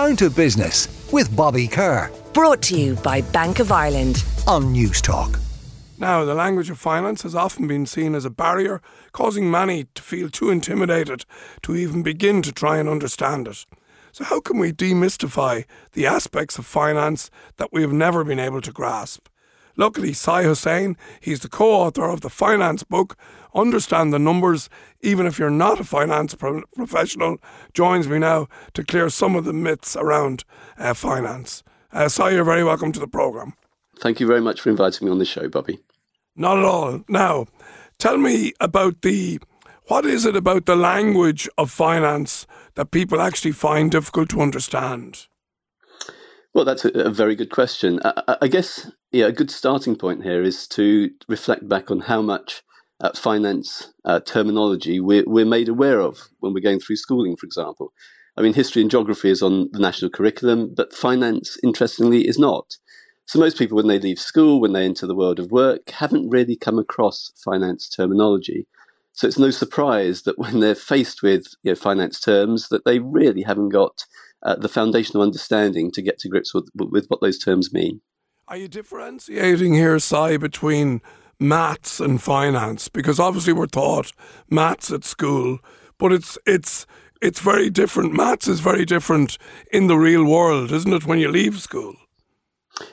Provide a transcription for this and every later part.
Down to Business with Bobby Kerr. Brought to you by Bank of Ireland on Newstalk. Now, the language of finance has often been seen as a barrier, causing many to feel too intimidated to even begin to try and understand it. So, how can we demystify the aspects of finance that we have never been able to grasp? Luckily, Si Hussain, he's the co author of the finance book, Understand the Numbers, even if you're not a finance pro- professional, joins me now to clear some of the myths around uh, finance. Uh, Si, you're very welcome to the programme. Thank you very much for inviting me on the show, Bobby. Not at all. Now, tell me about the what is it about the language of finance that people actually find difficult to understand? Well, that's a, very good question. I, I, guess yeah, a good starting point here is to reflect back on how much uh, finance uh, terminology we're, we're made aware of when we're going through schooling, for example. I mean, history and geography is on the national curriculum, but finance, interestingly, is not. So most people, when they leave school, when they enter the world of work, haven't really come across finance terminology. So it's no surprise that when they're faced with you know, finance terms, that they really haven't got uh, the foundational understanding to get to grips with, with what those terms mean. Are you differentiating here, Si, between maths and finance? Because obviously we're taught maths at school, but it's it's it's very different. Maths is very different in the real world, isn't it? When you leave school.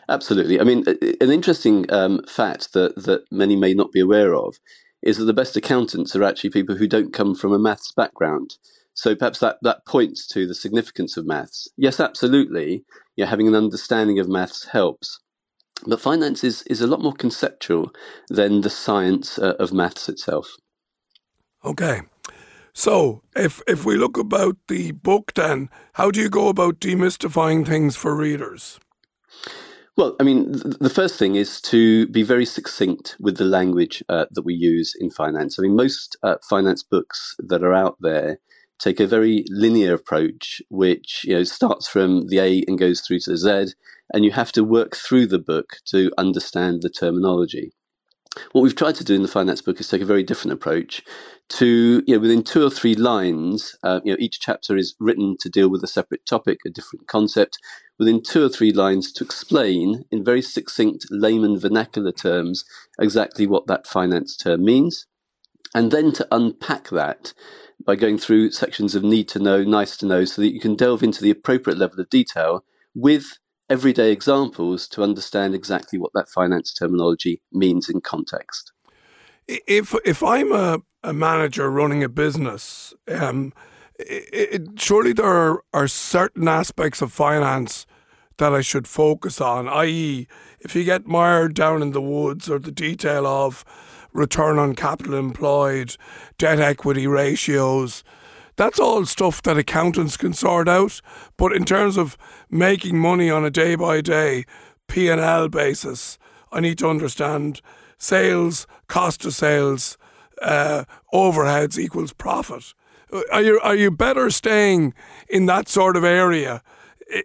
Absolutely. I mean, an interesting um, fact that that many may not be aware of is that the best accountants are actually people who don't come from a maths background. So perhaps that, that points to the significance of maths. Yes, absolutely. Yeah, having an understanding of maths helps. But finance is, is a lot more conceptual than the science uh, of maths itself. Okay. So, if if we look about the book, then how do you go about demystifying things for readers? Well, I mean, the first thing is to be very succinct with the language uh, that we use in finance. I mean, most uh, finance books that are out there take a very linear approach, which you know starts from the A and goes through to the Z, and you have to work through the book to understand the terminology. What we've tried to do in the finance book is take a very different approach to, you know, within two or three lines, uh, you know, each chapter is written to deal with a separate topic, a different concept, within two or three lines to explain in very succinct layman vernacular terms exactly what that finance term means, and then to unpack that by going through sections of need to know, nice to know, so that you can delve into the appropriate level of detail with everyday examples to understand exactly what that finance terminology means in context. If if I'm a, a manager running a business, um, it, it, surely there are, are certain aspects of finance that I should focus on, i.e., if you get mired down in the woods or the detail of return on capital employed, debt equity ratios. That's all stuff that accountants can sort out. But in terms of making money on a day by day P and L basis, I need to understand sales, cost of sales, uh, overheads equals profit. Are you are you better staying in that sort of area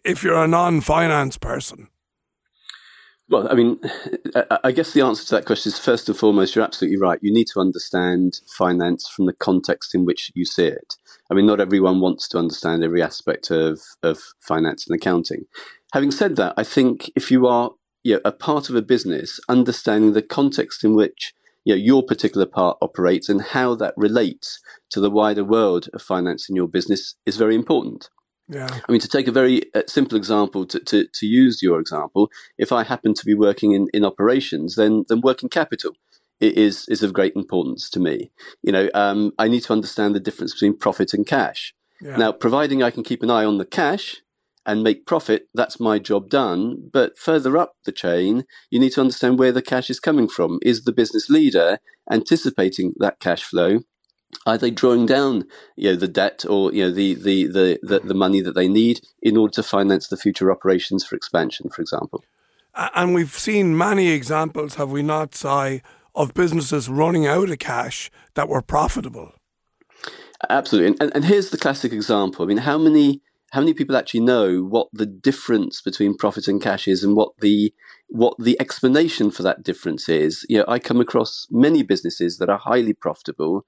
if you're a non-finance person? Well, I mean, I guess the answer to that question is first and foremost, you're absolutely right. You need to understand finance from the context in which you see it. I mean, not everyone wants to understand every aspect of, of finance and accounting. Having said that, I think if you are you know, a part of a business, understanding the context in which you know, your particular part operates and how that relates to the wider world of finance in your business is very important. Yeah. I mean, to take a very uh, simple example, to, to, to use your example, if I happen to be working in, in operations, then, then working capital is, is of great importance to me. You know, um, I need to understand the difference between profit and cash. Yeah. Now, providing I can keep an eye on the cash and make profit, that's my job done. But further up the chain, you need to understand where the cash is coming from. Is the business leader anticipating that cash flow? Are they drawing down you know the debt or you know the, the the the, the, money that they need in order to finance the future operations for expansion for example? And we've seen many examples have we not Si, of businesses running out of cash that were profitable. Absolutely. And, and here's the classic example. I mean how many how many people actually know what the difference between profit and cash is and what the what the explanation for that difference is? You know i come across many businesses that are highly profitable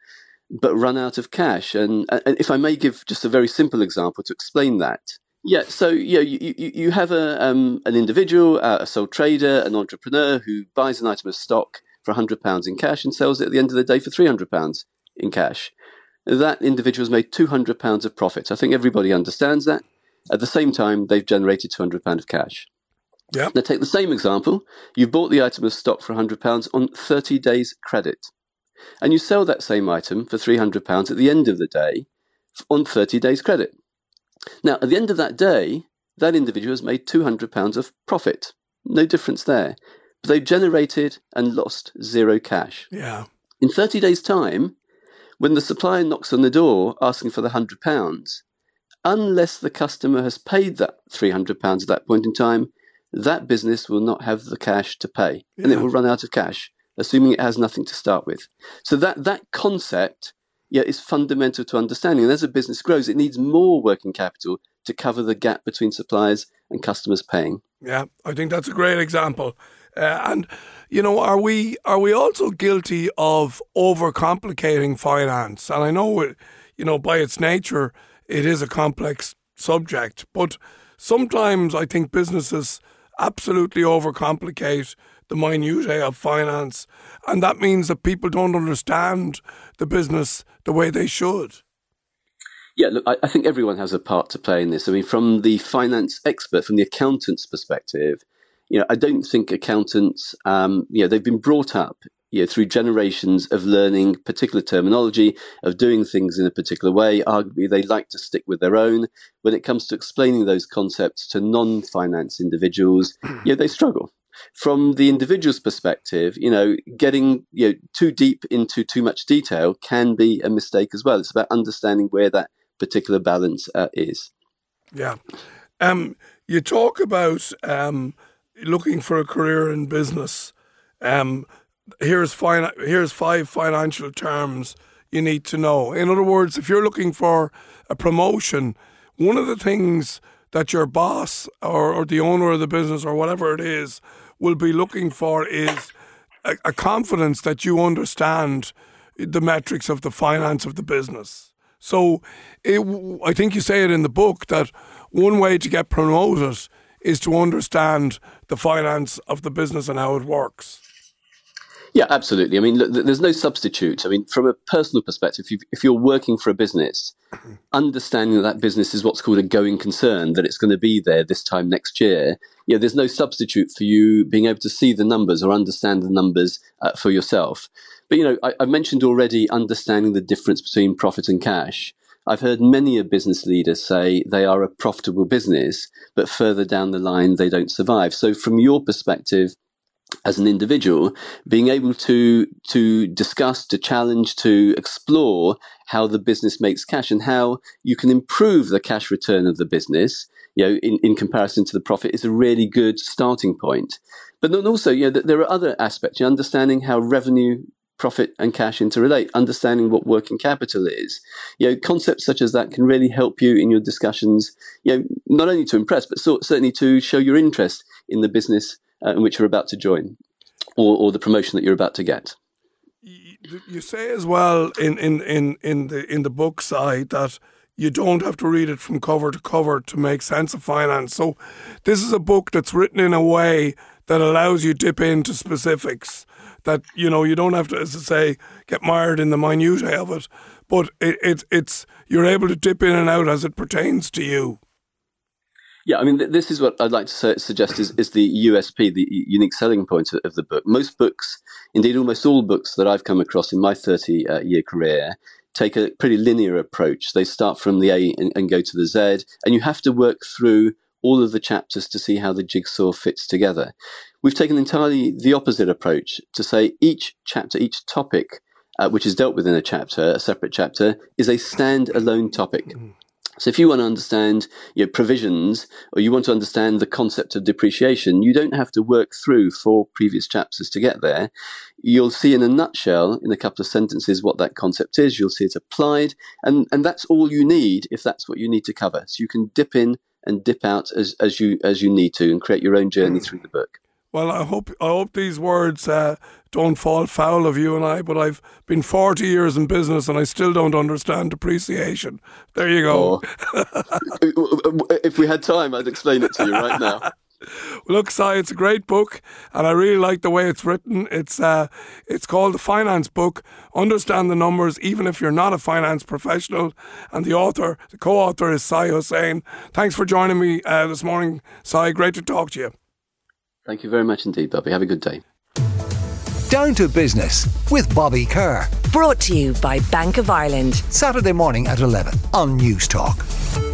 but run out of cash. And, and if I may give just a very simple example to explain that, Yeah, so you, know, you, you have a, um, an individual, uh, a sole trader, an entrepreneur who buys an item of stock for £100 in cash and sells it at the end of the day for £300 in cash. That individual has made £200 of profit. I think everybody understands that. At the same time, they've generated £200 of cash. Yeah. Now, take the same example. You've bought the item of stock for £100 on 30 days credit. And you sell that same item for £300 at the end of the day on 30 days credit. Now, at the end of that day, that individual has made £200 of profit. No difference there. But they've generated and lost zero cash. Yeah. In 30 days' time, when the supplier knocks on the door asking for the £100, unless the customer has paid that £300 at that point in time, that business will not have the cash to pay and it will run out of cash, assuming it has nothing to start with. So that, that concept yeah, is fundamental to understanding. And as a business grows, it needs more working capital to cover the gap between suppliers and customers paying. Yeah, I think that's a great example. Uh, and you know, are we are we also guilty of overcomplicating finance? And I know, you know, by its nature, it is a complex subject, but sometimes I think businesses absolutely overcomplicate the minutiae of finance, and that means that people don't understand the business the way they should. Yeah, look, I, I, think everyone has a part to play in this. I mean, from the finance expert, from the accountant's perspective, you know, I don't think accountants, um, you know, they've been brought up, you know, through generations of learning particular terminology, of doing things in a particular way. Arguably, they like to stick with their own. When it comes to explaining those concepts to non-finance individuals, yeah, they struggle from the individual's perspective, you know, getting you know too deep into too much detail can be a mistake as well. It's about understanding where that particular balance uh, is. Yeah, um, you talk about um, looking for a career in business. Um, here's fine. Here's five financial terms you need to know. In other words, if you're looking for a promotion, one of the things that your boss or, or the owner of the business or whatever it is will be looking for is a, a confidence that you understand the metrics of the finance of the business. So it, I think you say it in the book that one way to get promoted is to understand the finance of the business and how it works. Yeah, absolutely. I mean, look, there's no substitute. I mean, from a personal perspective, if, if you're working for a business, understanding that that business is what's called a going concern, that it's going to be there this time next year, yeah, there's no substitute for you being able to see the numbers or understand the numbers uh, for yourself. But, you know, I, I mentioned already understanding the difference between profit and cash. I've heard many a business leader say they are a profitable business, but further down the line, they don't survive. So, from your perspective, as an individual, being able to to discuss, to challenge, to explore how the business makes cash and how you can improve the cash return of the business, you know, in, in comparison to the profit is a really good starting point. But then also, you know, there are other aspects. You know, understanding how revenue profit and cash interrelate, understanding what working capital is. You know, concepts such as that can really help you in your discussions, you know, not only to impress, but so, certainly to show your interest in the business Uh, in which you're about to join or, or the promotion that you're about to get. You say as well in, in, in, in the in the book side that you don't have to read it from cover to cover to make sense of finance. So this is a book that's written in a way that allows you to dip into specifics that you know you don't have to as I say get mired in the minutiae of it but it, it it's you're able to dip in and out as it pertains to you yeah, I mean, th- this is what I'd like to su- suggest is, is the USP, the unique selling point of, the book. Most books, indeed, almost all books that I've come across in my 30 uh, year career, take a pretty linear approach. They start from the A and, and, go to the Z, and you have to work through all of the chapters to see how the jigsaw fits together. We've taken entirely the opposite approach to say each chapter, each topic, uh, which is dealt with in a chapter, a separate chapter, is a stand-alone topic. So if you want to understand your provisions or you want to understand the concept of depreciation, you don't have to work through four previous chapters to get there. You'll see in a nutshell, in a couple of sentences, what that concept is. You'll see it applied. And, and that's all you need if that's what you need to cover. So you can dip in and dip out as, as you as you need to and create your own journey mm. through the book. Well, I hope I hope these words uh, don't fall foul of you and I. But I've been forty years in business and I still don't understand depreciation. There you go. Oh. if we had time, I'd explain it to you right now. Look, Si, it's a great book, and I really like the way it's written. It's uh, it's called the Finance Book. Understand the numbers, even if you're not a finance professional. And the author, the co-author, is Si Hussain. Thanks for joining me uh, this morning, Si. Great to talk to you. Thank you very much indeed, Bobby. Have a good day. Down to Business with Bobby Kerr. Brought to you by Bank of Ireland. Saturday morning at 11 on Newstalk.